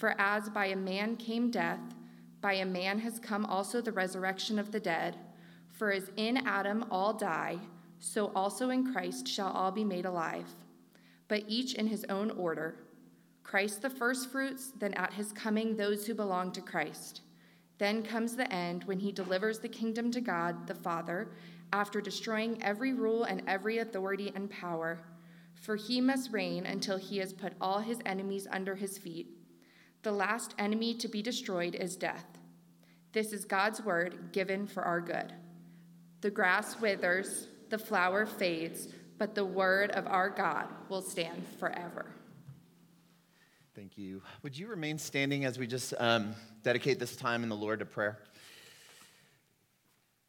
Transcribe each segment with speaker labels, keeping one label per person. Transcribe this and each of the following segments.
Speaker 1: For as by a man came death, by a man has come also the resurrection of the dead. For as in Adam all die, so also in Christ shall all be made alive, but each in his own order. Christ the firstfruits, then at his coming those who belong to Christ. Then comes the end when he delivers the kingdom to God the Father, after destroying every rule and every authority and power. For he must reign until he has put all his enemies under his feet. The last enemy to be destroyed is death. This is God's word given for our good. The grass withers, the flower fades, but the word of our God will stand forever.
Speaker 2: Thank you. Would you remain standing as we just um, dedicate this time in the Lord to prayer?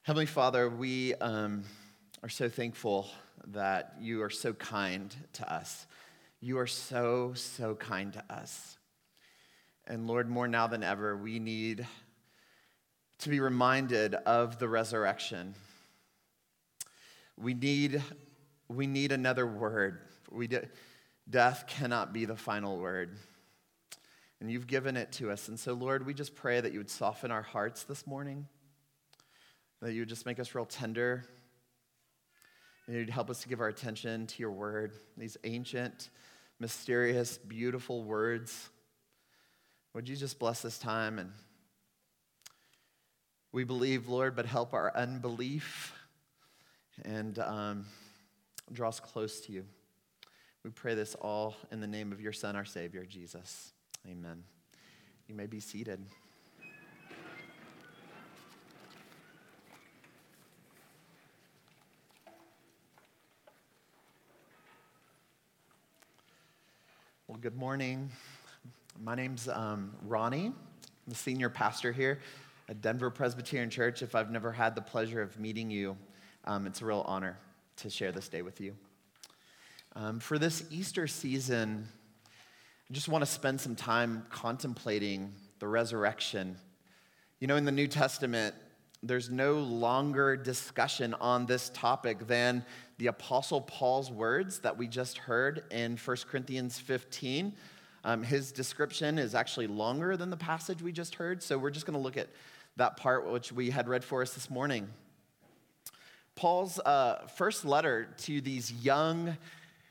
Speaker 2: Heavenly Father, we um, are so thankful that you are so kind to us. You are so, so kind to us. And Lord, more now than ever, we need to be reminded of the resurrection. We need, we need another word. We de- death cannot be the final word. And you've given it to us. And so, Lord, we just pray that you would soften our hearts this morning, that you would just make us real tender, and you'd help us to give our attention to your word, these ancient, mysterious, beautiful words. Would you just bless this time? And we believe, Lord, but help our unbelief and um, draw us close to you. We pray this all in the name of your Son, our Savior, Jesus. Amen. You may be seated. Well, good morning. My name's um, Ronnie. I'm the senior pastor here at Denver Presbyterian Church. If I've never had the pleasure of meeting you, um, it's a real honor to share this day with you. Um, for this Easter season, I just want to spend some time contemplating the resurrection. You know, in the New Testament, there's no longer discussion on this topic than the Apostle Paul's words that we just heard in 1 Corinthians 15. Um, his description is actually longer than the passage we just heard, so we're just going to look at that part which we had read for us this morning. Paul's uh, first letter to these young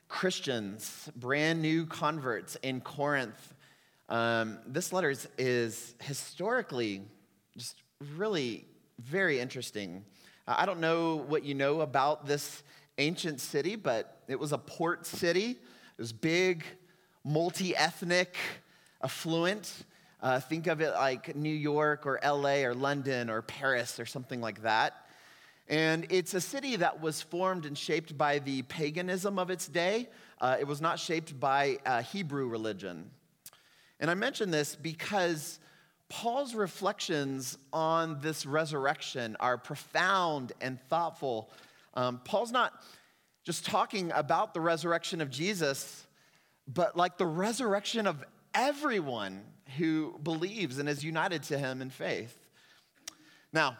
Speaker 2: Christians, brand new converts in Corinth, um, this letter is, is, historically just really very interesting. Uh, I don't know what you know about this ancient city, but it was a port city. It was big, multi ethnic, affluent. Uh, think of it like New York or LA or London or Paris or something like that. And it's a city that was formed and shaped by the paganism of its day. Uh, it was not shaped by uh, Hebrew religion. And I mention this because Paul's reflections on this resurrection are profound and thoughtful. Um, Paul's not just talking about the resurrection of Jesus, but like the resurrection of everyone who believes and is united to him in faith. Now,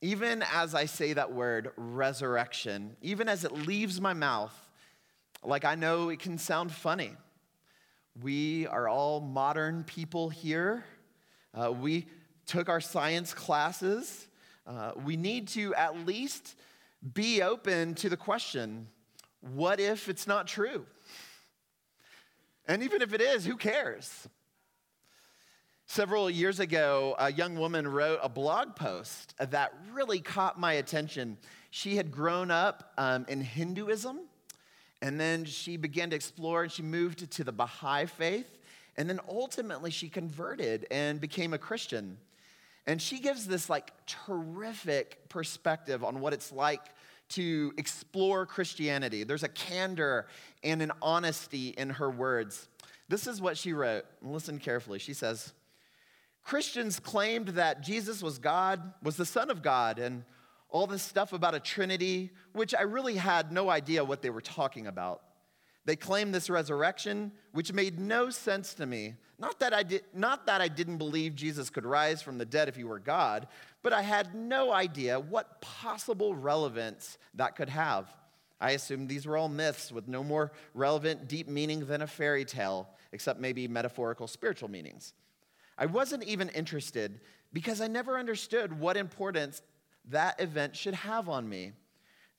Speaker 2: even as I say that word, resurrection, even as it leaves my mouth, like I know it can sound funny. We are all modern people here. Uh, we took our science classes. Uh, we need to at least be open to the question what if it's not true? And even if it is, who cares? Several years ago, a young woman wrote a blog post that really caught my attention. She had grown up um, in Hinduism, and then she began to explore and she moved to the Baha'i faith, and then ultimately she converted and became a Christian. And she gives this like terrific perspective on what it's like to explore Christianity. There's a candor and an honesty in her words. This is what she wrote. Listen carefully. She says, Christians claimed that Jesus was God, was the Son of God, and all this stuff about a Trinity, which I really had no idea what they were talking about. They claimed this resurrection, which made no sense to me. Not that, I did, not that I didn't believe Jesus could rise from the dead if he were God, but I had no idea what possible relevance that could have. I assumed these were all myths with no more relevant, deep meaning than a fairy tale, except maybe metaphorical spiritual meanings. I wasn't even interested because I never understood what importance that event should have on me.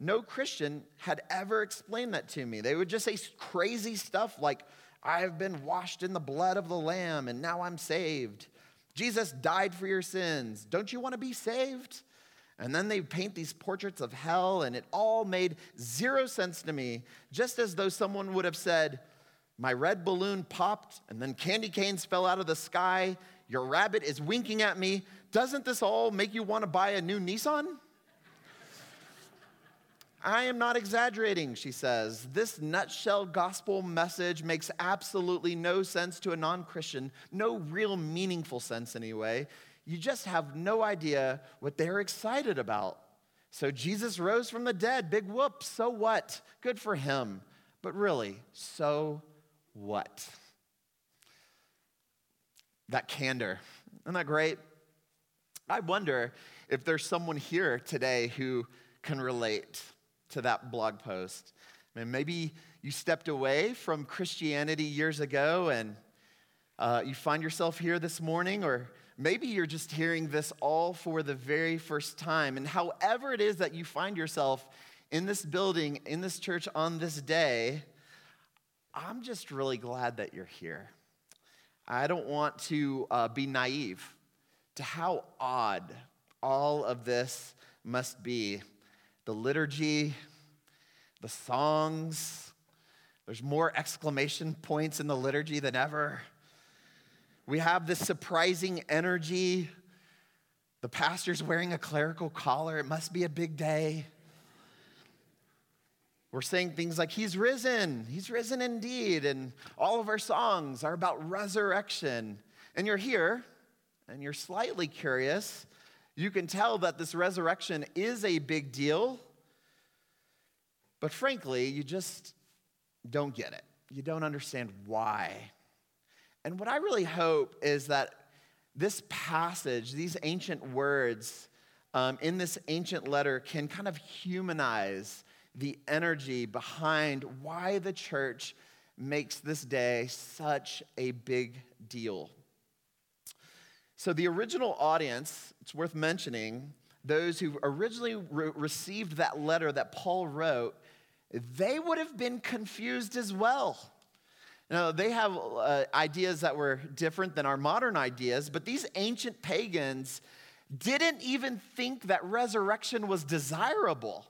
Speaker 2: No Christian had ever explained that to me. They would just say crazy stuff like, I have been washed in the blood of the Lamb and now I'm saved. Jesus died for your sins. Don't you want to be saved? And then they paint these portraits of hell, and it all made zero sense to me, just as though someone would have said, My red balloon popped, and then candy canes fell out of the sky. Your rabbit is winking at me. Doesn't this all make you want to buy a new Nissan? I am not exaggerating, she says. This nutshell gospel message makes absolutely no sense to a non Christian, no real meaningful sense anyway. You just have no idea what they're excited about. So Jesus rose from the dead. Big whoop. So what? Good for him. But really, so what? That candor. Isn't that great? I wonder if there's someone here today who can relate to that blog post. Maybe you stepped away from Christianity years ago and uh, you find yourself here this morning, or maybe you're just hearing this all for the very first time. And however it is that you find yourself in this building, in this church on this day, I'm just really glad that you're here. I don't want to uh, be naive to how odd all of this must be the liturgy, the songs. There's more exclamation points in the liturgy than ever. We have this surprising energy. The pastor's wearing a clerical collar. It must be a big day. We're saying things like, He's risen, He's risen indeed. And all of our songs are about resurrection. And you're here and you're slightly curious you can tell that this resurrection is a big deal, but frankly, you just don't get it. You don't understand why. And what I really hope is that this passage, these ancient words um, in this ancient letter, can kind of humanize the energy behind why the church makes this day such a big deal. So, the original audience, it's worth mentioning, those who originally re- received that letter that Paul wrote, they would have been confused as well. Now, they have uh, ideas that were different than our modern ideas, but these ancient pagans didn't even think that resurrection was desirable.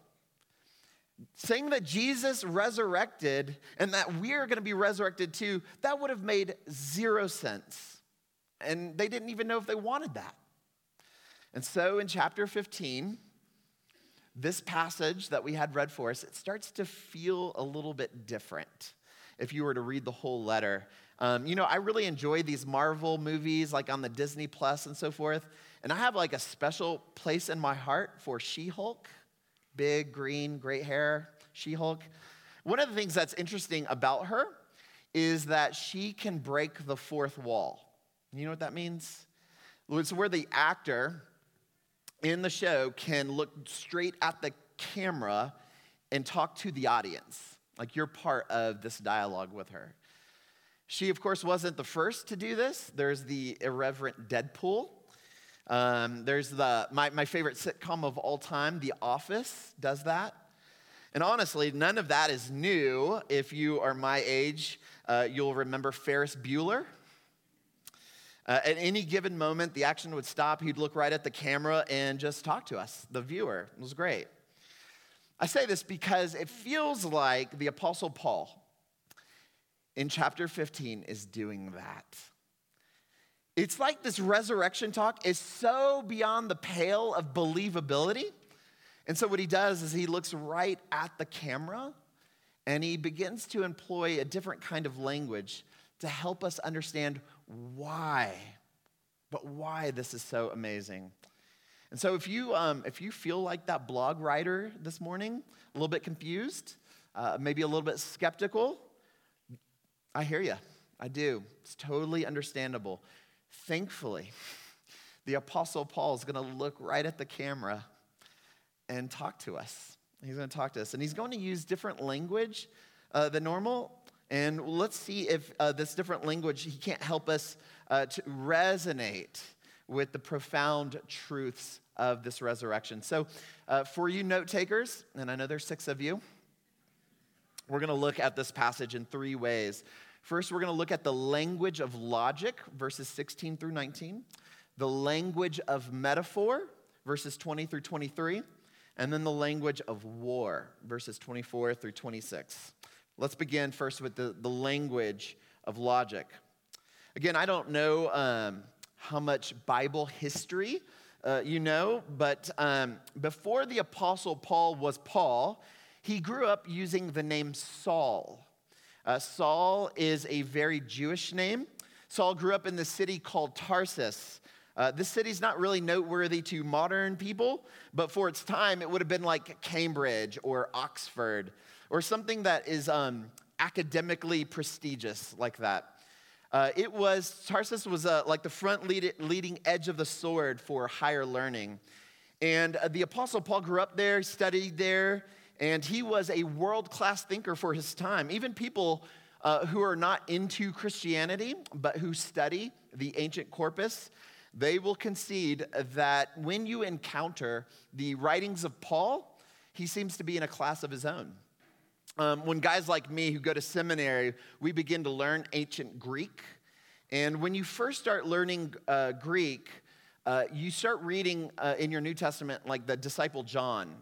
Speaker 2: Saying that Jesus resurrected and that we're going to be resurrected too, that would have made zero sense and they didn't even know if they wanted that. And so in chapter 15, this passage that we had read for us, it starts to feel a little bit different if you were to read the whole letter. Um, you know, I really enjoy these Marvel movies, like on the Disney Plus and so forth. And I have like a special place in my heart for She Hulk, big, green, great hair, She Hulk. One of the things that's interesting about her is that she can break the fourth wall. You know what that means? It's where the actor in the show can look straight at the camera and talk to the audience. Like you're part of this dialogue with her. She, of course, wasn't the first to do this. There's the irreverent Deadpool. Um, there's the my, my favorite sitcom of all time, The Office, does that. And honestly, none of that is new. If you are my age, uh, you'll remember Ferris Bueller. Uh, at any given moment, the action would stop. He'd look right at the camera and just talk to us, the viewer. It was great. I say this because it feels like the Apostle Paul in chapter 15 is doing that. It's like this resurrection talk is so beyond the pale of believability. And so, what he does is he looks right at the camera and he begins to employ a different kind of language to help us understand why but why this is so amazing. And so, if you, um, if you feel like that blog writer this morning, a little bit confused, uh, maybe a little bit skeptical, I hear you. I do. It's totally understandable. Thankfully, the Apostle Paul is going to look right at the camera and talk to us. He's going to talk to us, and he's going to use different language uh, than normal. And let's see if uh, this different language, he can't help us uh, to resonate with the profound truths of this resurrection. So, uh, for you note takers, and I know there's six of you, we're going to look at this passage in three ways. First, we're going to look at the language of logic, verses 16 through 19, the language of metaphor, verses 20 through 23, and then the language of war, verses 24 through 26. Let's begin first with the, the language of logic. Again, I don't know um, how much Bible history uh, you know, but um, before the Apostle Paul was Paul, he grew up using the name Saul. Uh, Saul is a very Jewish name. Saul grew up in the city called Tarsus. Uh, this city's not really noteworthy to modern people, but for its time, it would have been like Cambridge or Oxford or something that is um, academically prestigious like that. Uh, it was, Tarsus was uh, like the front lead, leading edge of the sword for higher learning. And uh, the Apostle Paul grew up there, studied there, and he was a world class thinker for his time. Even people uh, who are not into Christianity, but who study the ancient corpus, they will concede that when you encounter the writings of Paul, he seems to be in a class of his own. Um, when guys like me who go to seminary, we begin to learn ancient Greek. And when you first start learning uh, Greek, uh, you start reading uh, in your New Testament like the disciple John,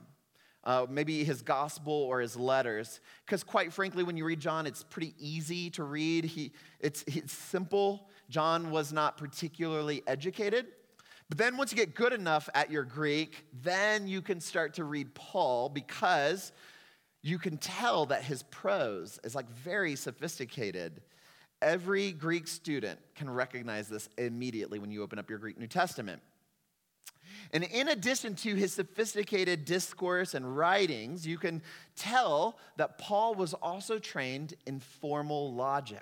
Speaker 2: uh, maybe his gospel or his letters. Because quite frankly, when you read John, it's pretty easy to read. He, it's, it's simple. John was not particularly educated. But then once you get good enough at your Greek, then you can start to read Paul because you can tell that his prose is like very sophisticated. Every Greek student can recognize this immediately when you open up your Greek New Testament. And in addition to his sophisticated discourse and writings, you can tell that Paul was also trained in formal logic.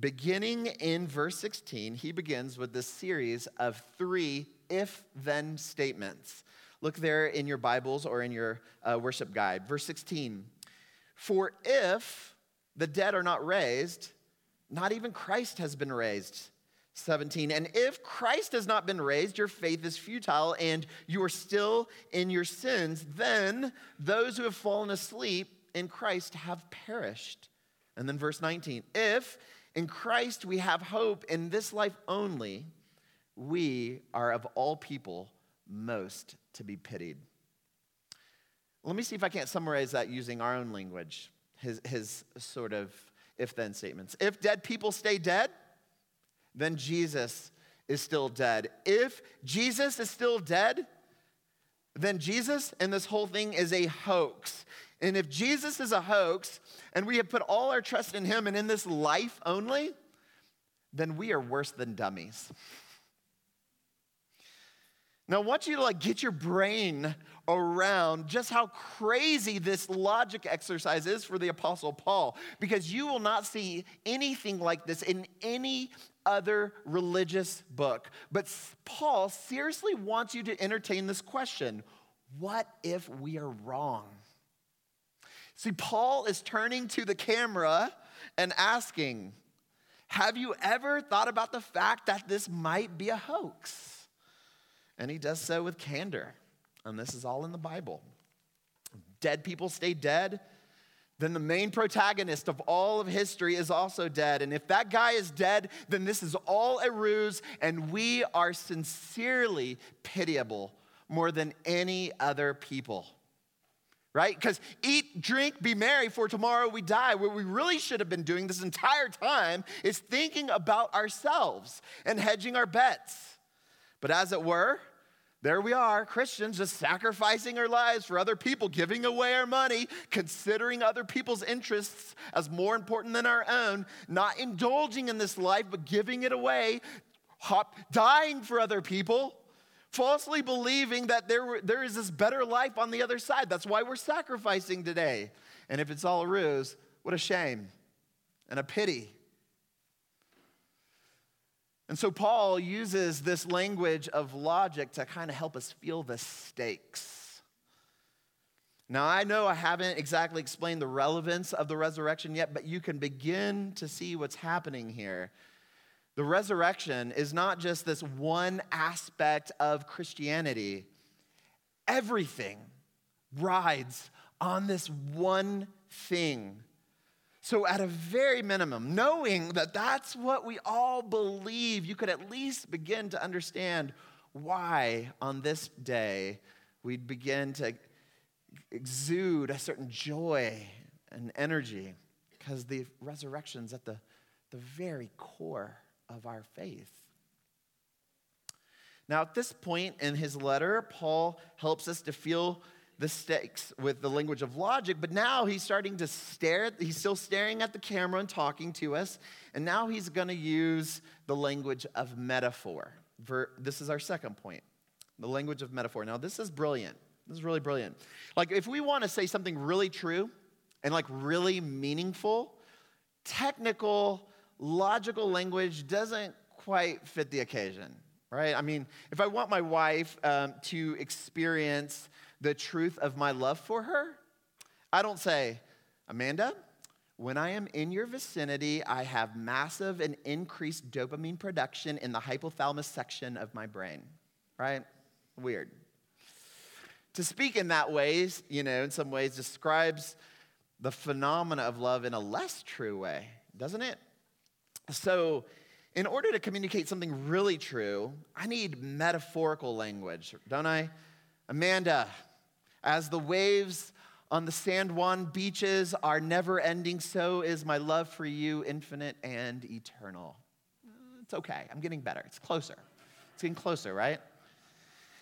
Speaker 2: Beginning in verse 16, he begins with this series of three if then statements. Look there in your Bibles or in your uh, worship guide. Verse 16 For if the dead are not raised, not even Christ has been raised. 17. And if Christ has not been raised, your faith is futile and you are still in your sins, then those who have fallen asleep in Christ have perished. And then verse 19. If in Christ we have hope in this life only, we are of all people most to be pitied. Let me see if I can't summarize that using our own language, his, his sort of if then statements. If dead people stay dead, then Jesus is still dead. If Jesus is still dead, then Jesus and this whole thing is a hoax. And if Jesus is a hoax and we have put all our trust in him and in this life only, then we are worse than dummies. Now, I want you to like get your brain around just how crazy this logic exercise is for the Apostle Paul, because you will not see anything like this in any other religious book. But Paul seriously wants you to entertain this question What if we are wrong? See, Paul is turning to the camera and asking, Have you ever thought about the fact that this might be a hoax? And he does so with candor. And this is all in the Bible. Dead people stay dead, then the main protagonist of all of history is also dead. And if that guy is dead, then this is all a ruse, and we are sincerely pitiable more than any other people. Right? Because eat, drink, be merry, for tomorrow we die. What we really should have been doing this entire time is thinking about ourselves and hedging our bets. But as it were, there we are, Christians just sacrificing our lives for other people, giving away our money, considering other people's interests as more important than our own, not indulging in this life, but giving it away, hop, dying for other people, falsely believing that there, there is this better life on the other side. That's why we're sacrificing today. And if it's all a ruse, what a shame and a pity. And so Paul uses this language of logic to kind of help us feel the stakes. Now, I know I haven't exactly explained the relevance of the resurrection yet, but you can begin to see what's happening here. The resurrection is not just this one aspect of Christianity, everything rides on this one thing. So, at a very minimum, knowing that that's what we all believe, you could at least begin to understand why on this day we'd begin to exude a certain joy and energy because the resurrection's at the, the very core of our faith. Now, at this point in his letter, Paul helps us to feel the stakes with the language of logic, but now he's starting to stare. He's still staring at the camera and talking to us, and now he's to use the language of metaphor. This is our second point the language of metaphor. Now, this is brilliant. This is really brilliant. Like, if we want to say something really true and like really meaningful, technical logical language doesn't quite fit the occasion, right? I mean, if I want my wife um, to experience the truth of my love for her, I don't say, Amanda, when I am in your vicinity, I have massive and increased dopamine production in the hypothalamus section of my brain, right? Weird. To speak in that way, you know, in some ways describes the phenomena of love in a less true way, doesn't it? So, in order to communicate something really true, I need metaphorical language, don't I? Amanda, as the waves on the San Juan beaches are never ending, so is my love for you infinite and eternal. It's okay. I'm getting better. It's closer. It's getting closer, right?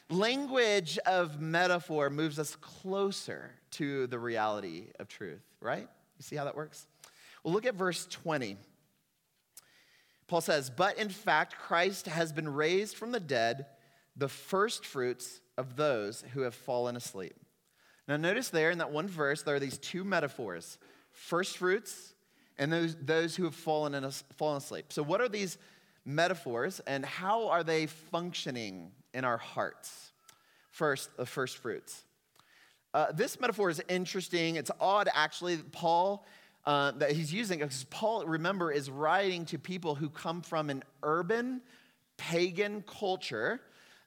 Speaker 2: Language of metaphor moves us closer to the reality of truth, right? You see how that works? Well, look at verse 20. Paul says, But in fact, Christ has been raised from the dead, the first fruits of those who have fallen asleep. Now, notice there in that one verse, there are these two metaphors first fruits and those, those who have fallen, in a, fallen asleep. So, what are these metaphors and how are they functioning in our hearts? First, the first fruits. Uh, this metaphor is interesting. It's odd, actually. Paul uh, that he's using, because Paul, remember, is writing to people who come from an urban, pagan culture,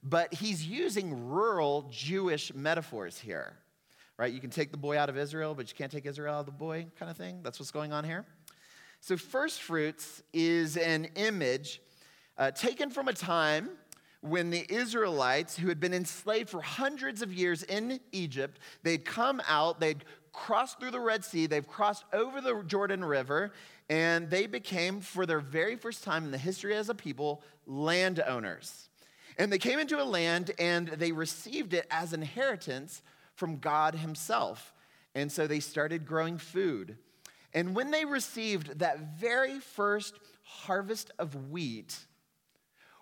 Speaker 2: but he's using rural Jewish metaphors here, right? You can take the boy out of Israel, but you can't take Israel out of the boy, kind of thing. That's what's going on here. So, first fruits is an image uh, taken from a time when the Israelites, who had been enslaved for hundreds of years in Egypt, they'd come out, they'd crossed through the Red Sea, they've crossed over the Jordan River, and they became, for their very first time in the history as a people, landowners. And they came into a land and they received it as inheritance from God Himself. And so they started growing food. And when they received that very first harvest of wheat,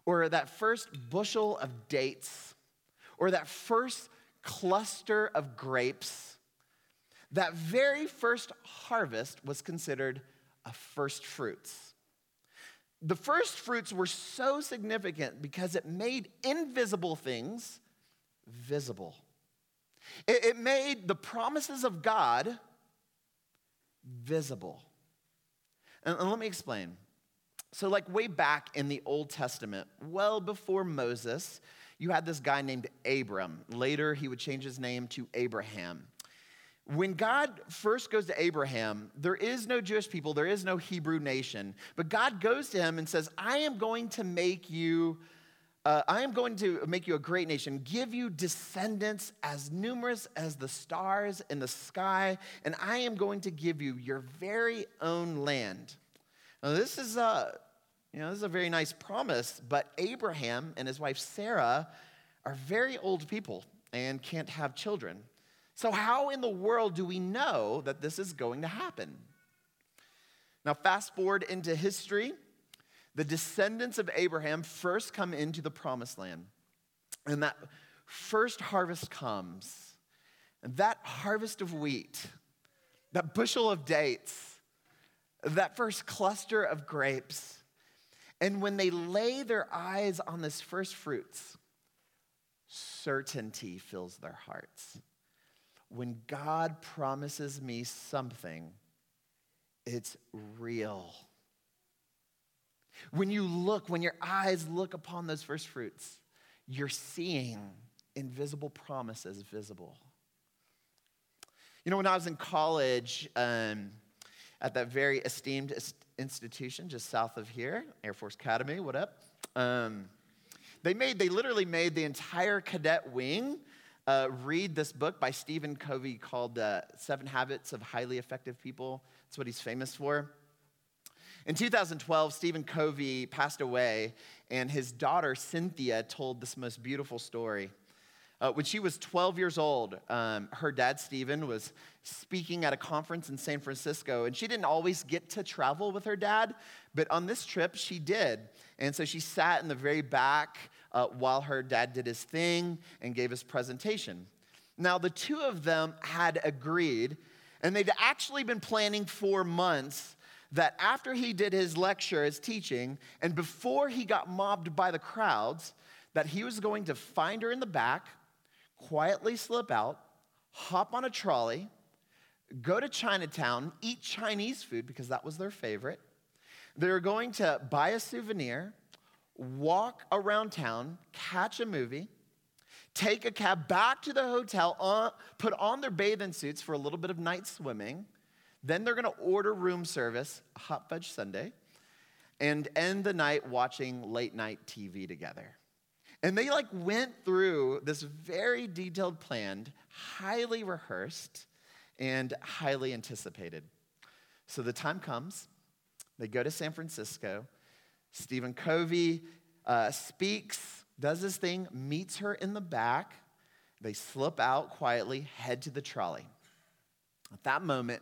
Speaker 2: or that first bushel of dates, or that first cluster of grapes, that very first harvest was considered a first fruits. The first fruits were so significant because it made invisible things visible. It, it made the promises of God visible. And, and let me explain. So, like way back in the Old Testament, well before Moses, you had this guy named Abram. Later, he would change his name to Abraham. When God first goes to Abraham, there is no Jewish people, there is no Hebrew nation. But God goes to him and says, I am going to make you. Uh, I am going to make you a great nation, give you descendants as numerous as the stars in the sky, and I am going to give you your very own land. Now, this is a, you know, this is a very nice promise, but Abraham and his wife Sarah are very old people and can't have children. So, how in the world do we know that this is going to happen? Now, fast forward into history. The descendants of Abraham first come into the promised land. And that first harvest comes. And that harvest of wheat, that bushel of dates, that first cluster of grapes. And when they lay their eyes on this first fruits, certainty fills their hearts. When God promises me something, it's real. When you look, when your eyes look upon those first fruits, you're seeing invisible promises visible. You know, when I was in college, um, at that very esteemed institution just south of here, Air Force Academy, what up? Um, they made, they literally made the entire cadet wing uh, read this book by Stephen Covey called uh, Seven Habits of Highly Effective People. That's what he's famous for. In 2012, Stephen Covey passed away, and his daughter Cynthia told this most beautiful story. Uh, when she was 12 years old, um, her dad, Stephen, was speaking at a conference in San Francisco, and she didn't always get to travel with her dad, but on this trip, she did. And so she sat in the very back uh, while her dad did his thing and gave his presentation. Now, the two of them had agreed, and they'd actually been planning for months that after he did his lecture, his teaching, and before he got mobbed by the crowds, that he was going to find her in the back quietly slip out, hop on a trolley, go to Chinatown, eat Chinese food because that was their favorite. They're going to buy a souvenir, walk around town, catch a movie, take a cab back to the hotel, on, put on their bathing suits for a little bit of night swimming. Then they're going to order room service, hot fudge sundae, and end the night watching late night TV together. And they like went through this very detailed plan, highly rehearsed and highly anticipated. So the time comes, they go to San Francisco. Stephen Covey uh, speaks, does his thing, meets her in the back. They slip out quietly, head to the trolley. At that moment,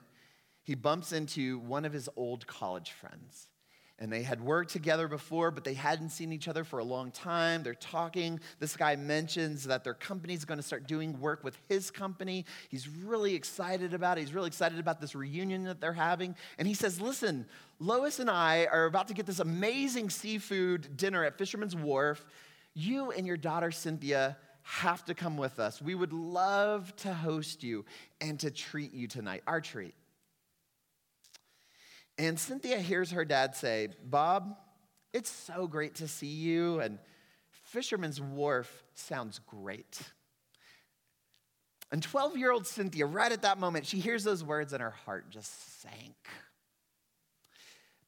Speaker 2: he bumps into one of his old college friends and they had worked together before, but they hadn't seen each other for a long time. They're talking. This guy mentions that their company's going to start doing work with his company. He's really excited about it. He's really excited about this reunion that they're having. And he says, Listen, Lois and I are about to get this amazing seafood dinner at Fisherman's Wharf. You and your daughter, Cynthia, have to come with us. We would love to host you and to treat you tonight, our treat. And Cynthia hears her dad say, Bob, it's so great to see you, and Fisherman's Wharf sounds great. And 12 year old Cynthia, right at that moment, she hears those words and her heart just sank.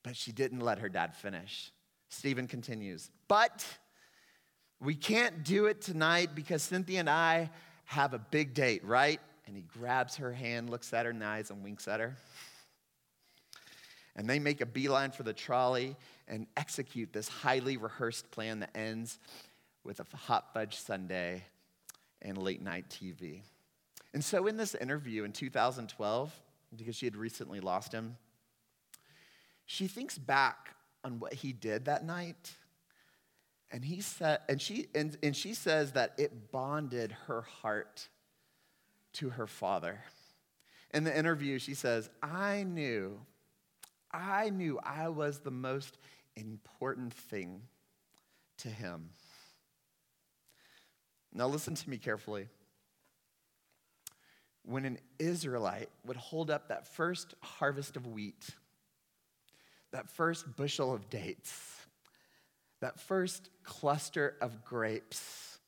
Speaker 2: But she didn't let her dad finish. Stephen continues, But we can't do it tonight because Cynthia and I have a big date, right? And he grabs her hand, looks at her in the eyes, and winks at her and they make a beeline for the trolley and execute this highly rehearsed plan that ends with a hot fudge sundae and late night TV. And so, in this interview in 2012, because she had recently lost him, she thinks back on what he did that night. And, he said, and, she, and, and she says that it bonded her heart to her father. In the interview, she says, I knew I knew I was the most important thing to him. Now, listen to me carefully. When an Israelite would hold up that first harvest of wheat, that first bushel of dates, that first cluster of grapes,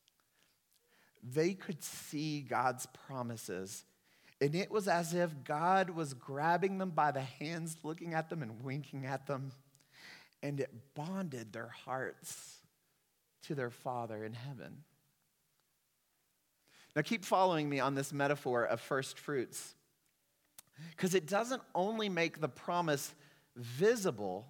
Speaker 2: they could see God's promises and it was as if God was grabbing them by the hands, looking at them and winking at them. And it bonded their hearts to their Father in heaven. Now, keep following me on this metaphor of first fruits, because it doesn't only make the promise visible,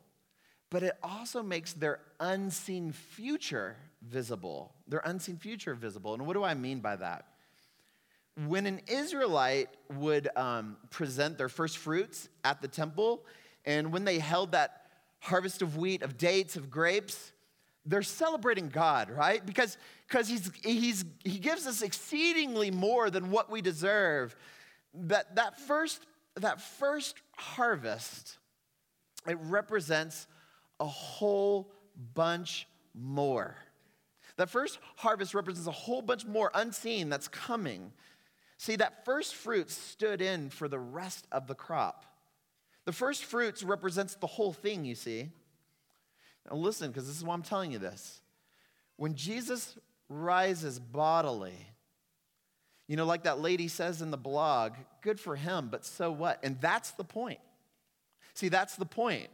Speaker 2: but it also makes their unseen future visible. Their unseen future visible. And what do I mean by that? When an Israelite would um, present their first fruits at the temple, and when they held that harvest of wheat, of dates, of grapes, they're celebrating God, right? Because, because he's, he's, he gives us exceedingly more than what we deserve. That, that, first, that first harvest, it represents a whole bunch more. That first harvest represents a whole bunch more unseen that's coming. See, that first fruit stood in for the rest of the crop. The first fruits represents the whole thing, you see. Now listen, because this is why I'm telling you this. When Jesus rises bodily, you know, like that lady says in the blog, good for him, but so what? And that's the point. See, that's the point.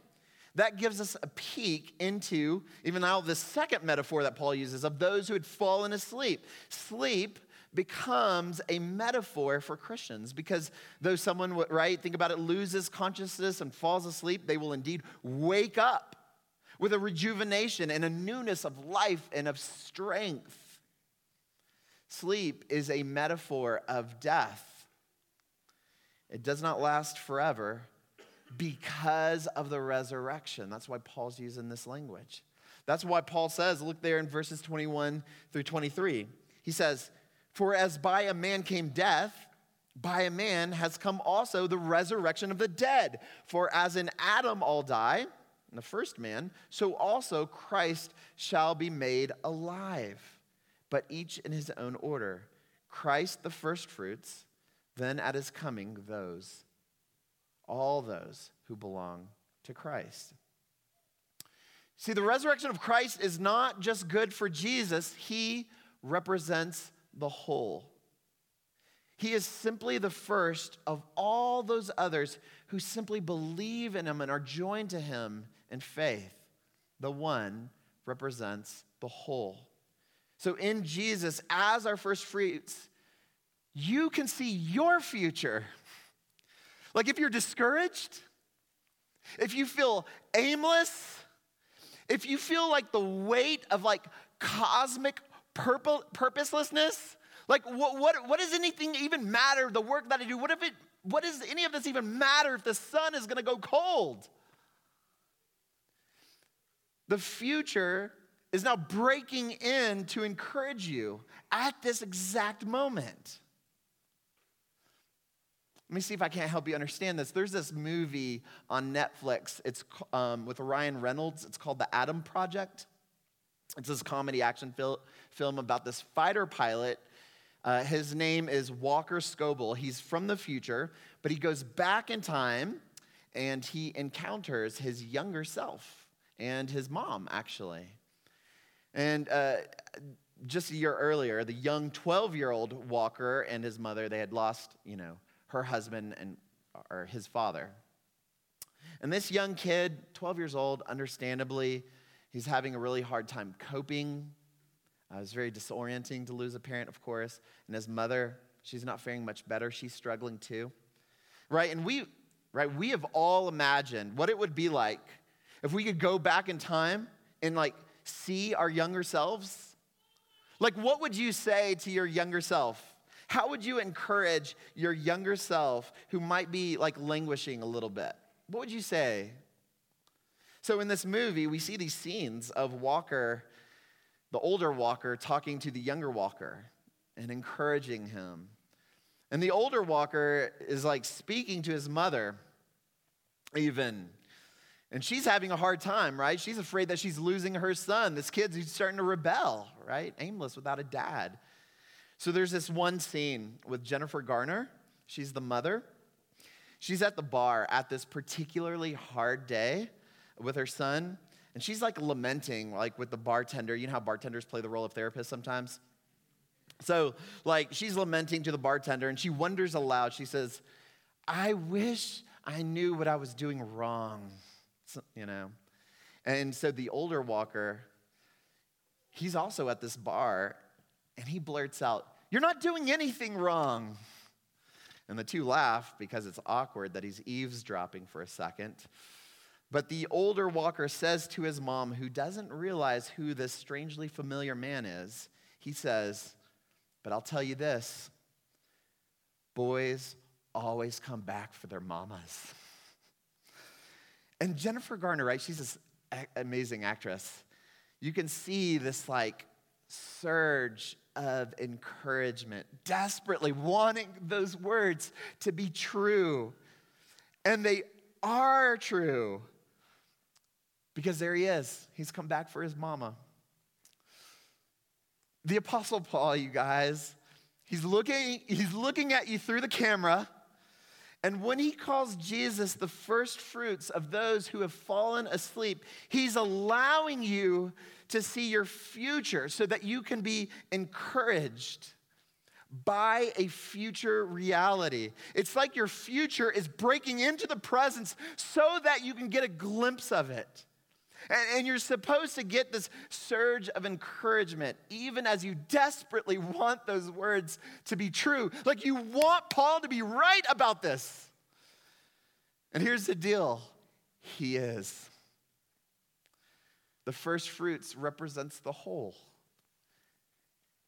Speaker 2: That gives us a peek into even now the second metaphor that Paul uses of those who had fallen asleep. Sleep becomes a metaphor for Christians because though someone, right, think about it, loses consciousness and falls asleep, they will indeed wake up with a rejuvenation and a newness of life and of strength. Sleep is a metaphor of death. It does not last forever because of the resurrection. That's why Paul's using this language. That's why Paul says, look there in verses 21 through 23. He says, For as by a man came death, by a man has come also the resurrection of the dead. For as in Adam all die, in the first man, so also Christ shall be made alive, but each in his own order. Christ the firstfruits, then at his coming, those, all those who belong to Christ. See, the resurrection of Christ is not just good for Jesus, he represents the whole. He is simply the first of all those others who simply believe in him and are joined to him in faith. The one represents the whole. So in Jesus, as our first fruits, you can see your future. Like if you're discouraged, if you feel aimless, if you feel like the weight of like cosmic purposelessness, like, what, what, what does anything even matter? The work that I do, what if it, what does any of this even matter if the sun is gonna go cold? The future is now breaking in to encourage you at this exact moment. Let me see if I can't help you understand this. There's this movie on Netflix. It's um, with Ryan Reynolds. It's called The Adam Project. It's this comedy action fil- film about this fighter pilot uh, his name is Walker Scobell. He's from the future, but he goes back in time and he encounters his younger self and his mom, actually. And uh, just a year earlier, the young 12 year old Walker and his mother, they had lost, you know, her husband and or his father. And this young kid, 12 years old, understandably, he's having a really hard time coping uh, very disorienting to lose a parent, of course. And his mother, she's not faring much better. She's struggling too. Right? And we, right, we have all imagined what it would be like if we could go back in time and like see our younger selves. Like, what would you say to your younger self? How would you encourage your younger self who might be like languishing a little bit? What would you say? So, in this movie, we see these scenes of Walker the older walker talking to the younger walker and encouraging him. And the older walker is like speaking to his mother, even. And she's having a hard time, right? She's afraid that she's losing her son. This kid's starting to rebel, right? Aimless without a dad. So there's this one scene with Jennifer Garner. She's the mother. She's at the bar at this particularly hard day with her son. And she's like lamenting, like with the bartender. You know how bartenders play the role of therapist sometimes? So, like, she's lamenting to the bartender and she wonders aloud. She says, I wish I knew what I was doing wrong, you know. And so the older walker, he's also at this bar and he blurts out, You're not doing anything wrong. And the two laugh because it's awkward that he's eavesdropping for a second. But the older Walker says to his mom, who doesn't realize who this strangely familiar man is, he says, But I'll tell you this boys always come back for their mamas. And Jennifer Garner, right? She's this amazing actress. You can see this like surge of encouragement, desperately wanting those words to be true. And they are true because there he is. He's come back for his mama. The Apostle Paul, you guys, he's looking, he's looking at you through the camera. And when he calls Jesus the first fruits of those who have fallen asleep, he's allowing you to see your future so that you can be encouraged by a future reality. It's like your future is breaking into the presence so that you can get a glimpse of it. And, and, you're supposed to get this surge of encouragement, even as you desperately want those words to be true. Like you want Paul to be right about this. And here's the deal he is. The first fruits represents the whole.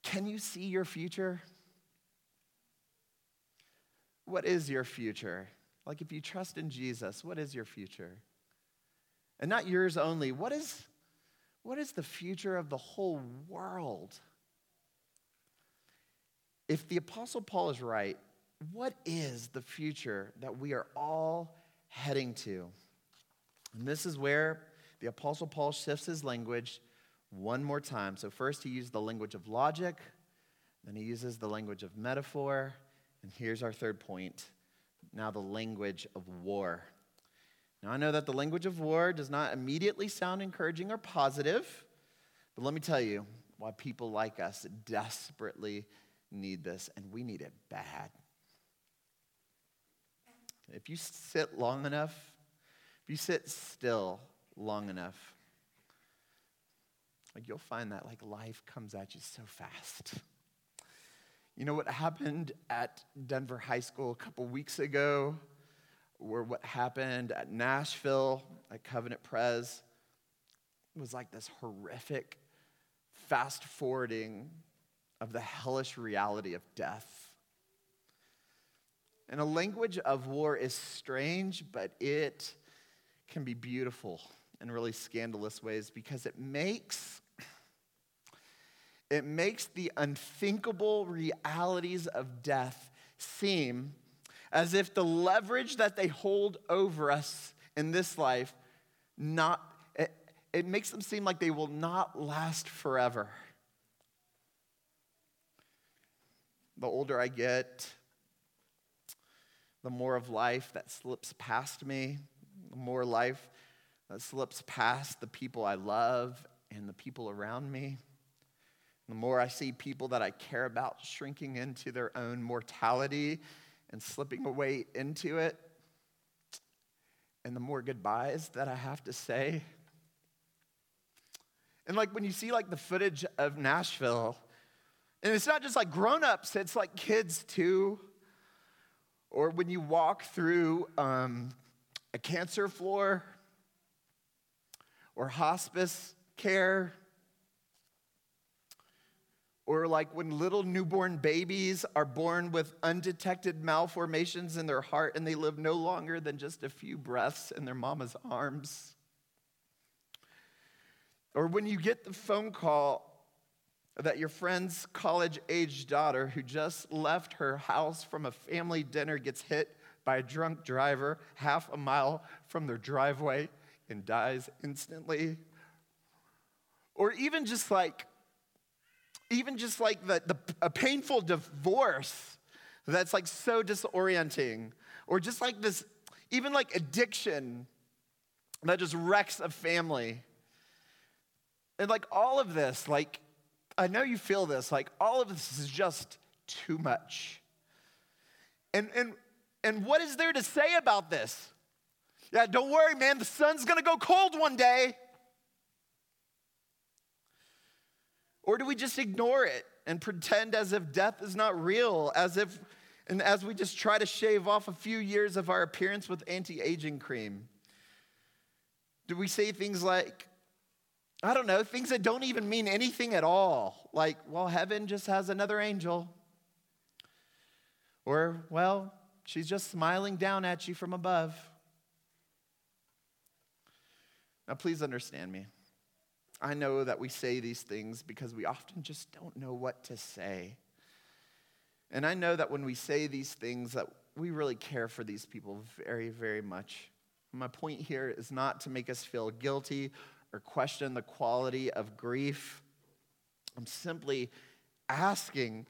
Speaker 2: Can you see your future? What is your future? Like if you trust in Jesus, what is your future? And not yours only. What is, what is the future of the whole world? If the Apostle Paul is right, what is the future that we are all heading to? And this is where the Apostle Paul shifts his language one more time. So, first, he used the language of logic, then, he uses the language of metaphor, and here's our third point now, the language of war. Now, I know that the language of war does not immediately sound encouraging or positive, but let me tell you why people like us desperately need this, and we need it bad. If you sit long enough, if you sit still long enough, like you'll find that like life comes at you so fast. You know what happened at Denver High School a couple weeks ago, or what happened at Nashville at Covenant Pres was like this horrific fast forwarding of the hellish reality of death. And a language of war is strange, but it can be beautiful in really scandalous ways because it makes it makes the unthinkable realities of death seem as if the leverage that they hold over us in this life not it, it makes them seem like they will not last forever the older i get the more of life that slips past me the more life that slips past the people I love and the people around me. The more I see people that I care about shrinking into their own mortality and slipping away into it, and the more goodbyes that I have to say. And like when you see like the footage of Nashville, and it's not just like grown-ups, it's like kids too. Or when you walk through um, a cancer floor or hospice care, or like when little newborn babies are born with undetected malformations in their heart and they live no longer than just a few breaths in their mama's arms. Or when you get the phone call that your friend's college age daughter, who just left her house from a family dinner, gets hit by a drunk driver half a mile from their driveway and dies instantly. Or even just like, even just like the, the, a painful divorce that's like so disorienting. Or just like this, even like addiction that just wrecks a family. And like all of this, like, I know you feel this, like all of this is just too much. And, and, and what is there to say about this? Yeah, don't worry, man, the sun's gonna go cold one day. Or do we just ignore it and pretend as if death is not real, as if, and as we just try to shave off a few years of our appearance with anti aging cream? Do we say things like, I don't know, things that don't even mean anything at all, like, well, heaven just has another angel. Or, well, she's just smiling down at you from above. Now, please understand me. I know that we say these things because we often just don't know what to say. And I know that when we say these things that we really care for these people very, very much. My point here is not to make us feel guilty or question the quality of grief. I'm simply asking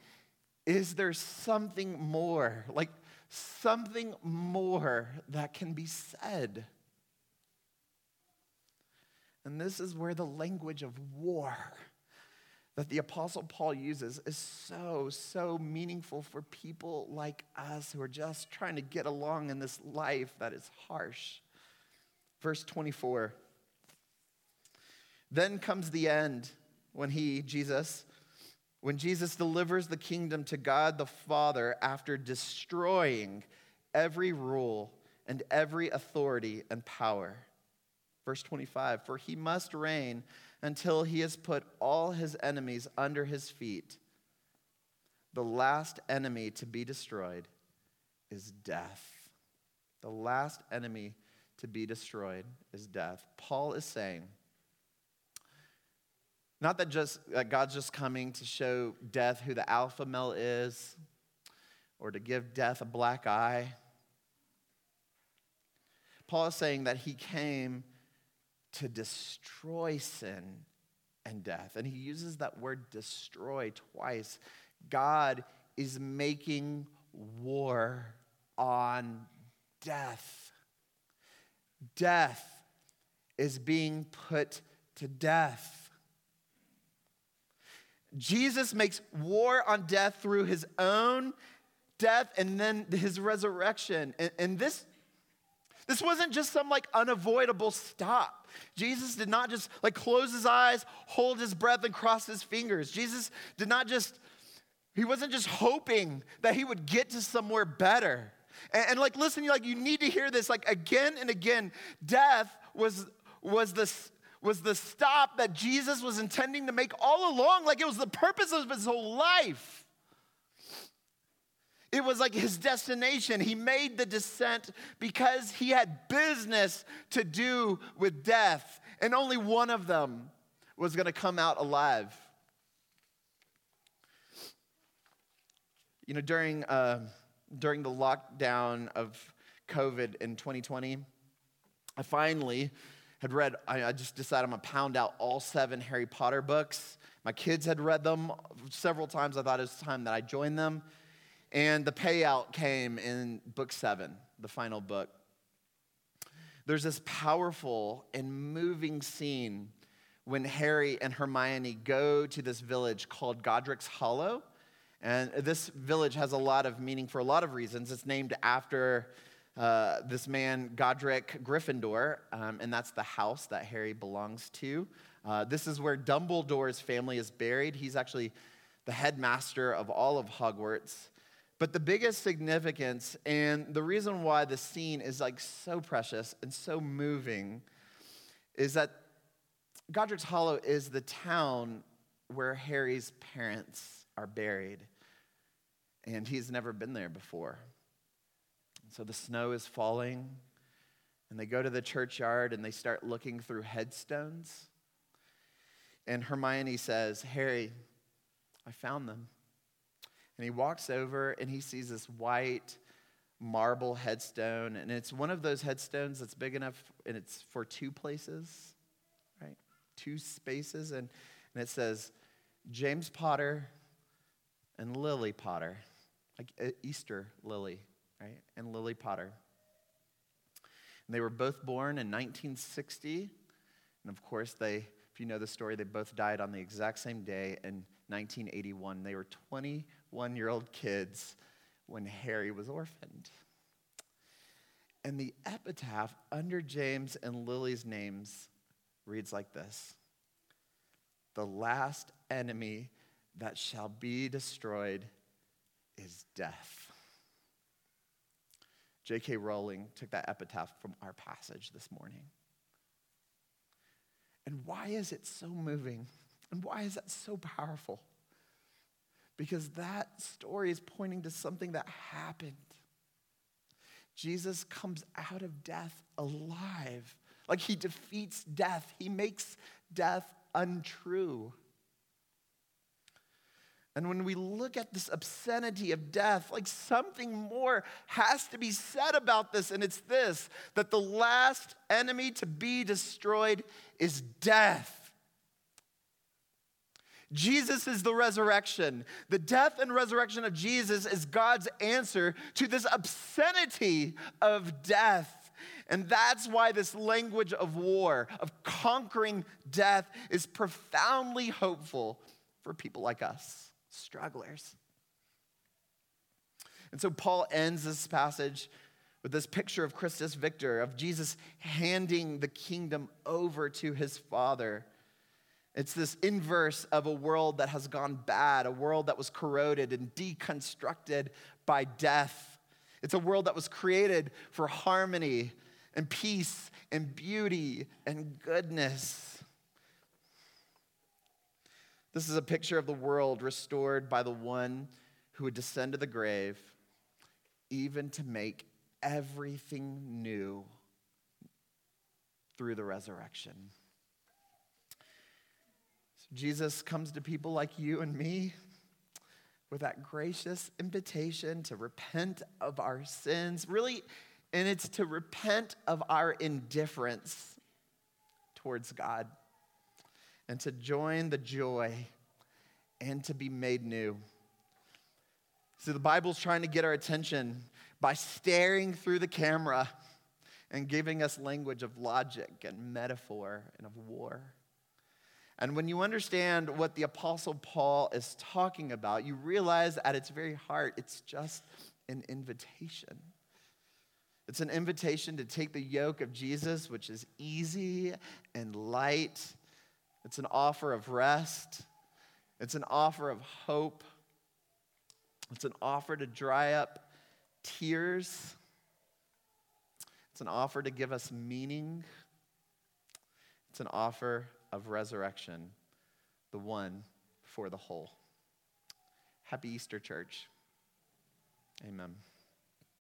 Speaker 2: is there something more, like something more that can be said? And this is where the language of war that the Apostle Paul uses is so, so meaningful for people like us who are just trying to get along in this life that is harsh. Verse 24. Then comes the end when he, Jesus, when Jesus delivers the kingdom to God the Father after destroying every rule and every authority and power. Verse 25 For he must reign until he has put all his enemies under his feet. The last enemy to be destroyed is death. The last enemy to be destroyed is death. Paul is saying, not that just that God's just coming to show death who the alpha male is, or to give death a black eye. Paul is saying that he came to destroy sin and death. And he uses that word destroy twice. God is making war on death. Death is being put to death. Jesus makes war on death through his own death and then his resurrection. And, and, this, this wasn't just some like unavoidable stop. Jesus did not just like close his eyes, hold his breath, and cross his fingers. Jesus did not just, he wasn't just hoping that he would get to somewhere better. And, and like, listen, you like you need to hear this like again and again. Death was was the was the stop that Jesus was intending to make all along. Like it was the purpose of his whole life. It was like his destination. He made the descent because he had business to do with death, and only one of them was going to come out alive. You know, during, uh, during the lockdown of COVID in 2020, I finally had read, I, I just decided I'm gonna pound out all seven Harry Potter books. My kids had read them several times. I thought it was time that I joined them. And the payout came in book seven, the final book. There's this powerful and moving scene when Harry and Hermione go to this village called Godric's Hollow. And this village has a lot of meaning for a lot of reasons. It's named after uh, this man, Godric Gryffindor, um, and that's the house that Harry belongs to. Uh, this is where Dumbledore's family is buried. He's actually the headmaster of all of Hogwarts. But the biggest significance and the reason why the scene is like so precious and so moving is that Godric's Hollow is the town where Harry's parents are buried. And he's never been there before. So the snow is falling, and they go to the churchyard and they start looking through headstones. And Hermione says, Harry, I found them. And he walks over and he sees this white marble headstone. And it's one of those headstones that's big enough and it's for two places, right? Two spaces. And, and it says, James Potter and Lily Potter, like uh, Easter lily right? And Lily Potter. And they were both born in 1960. And of course, they, if you know the story, they both died on the exact same day in 1981. They were 21 year old kids when Harry was orphaned. And the epitaph under James and Lily's names reads like this The last enemy that shall be destroyed is death. J.K. Rowling took that epitaph from our passage this morning. And why is it so moving? And why is that so powerful? Because that story is pointing to something that happened. Jesus comes out of death alive, Like he defeats death, he makes death untrue. And when we look at this obscenity of death, like something more has to be said about this, and it's this that the last enemy to be destroyed is death. Jesus is the resurrection. The death and resurrection of Jesus is God's answer to this obscenity of death. And that's why this language of war, of conquering death, is profoundly hopeful for people like us, strugglers. And so Paul ends this passage with this picture of Christus Victor, of Jesus handing the kingdom over to his Father. It's this inverse of a world that has gone bad, a world that was corroded and deconstructed by death. It's a world that was created for harmony and peace and beauty and goodness. This is a picture of the world restored by the one who would descend to the grave, even to make everything new through the resurrection. Jesus comes to people like you and me with that gracious invitation to repent of our sins, really and it's to repent of our indifference towards God and to join the joy and to be made new. So the Bible's trying to get our attention by staring through the camera and giving us language of logic and metaphor and of war. And when you understand what the Apostle Paul is talking about, you realize at its very heart, it's just an invitation. It's an invitation to take the yoke of Jesus, which is easy and light. It's an offer of rest. It's an offer of hope. It's an offer to dry up tears. It's an offer to give us meaning. It's an offer of resurrection, the one for the whole. Happy Easter, church. Amen.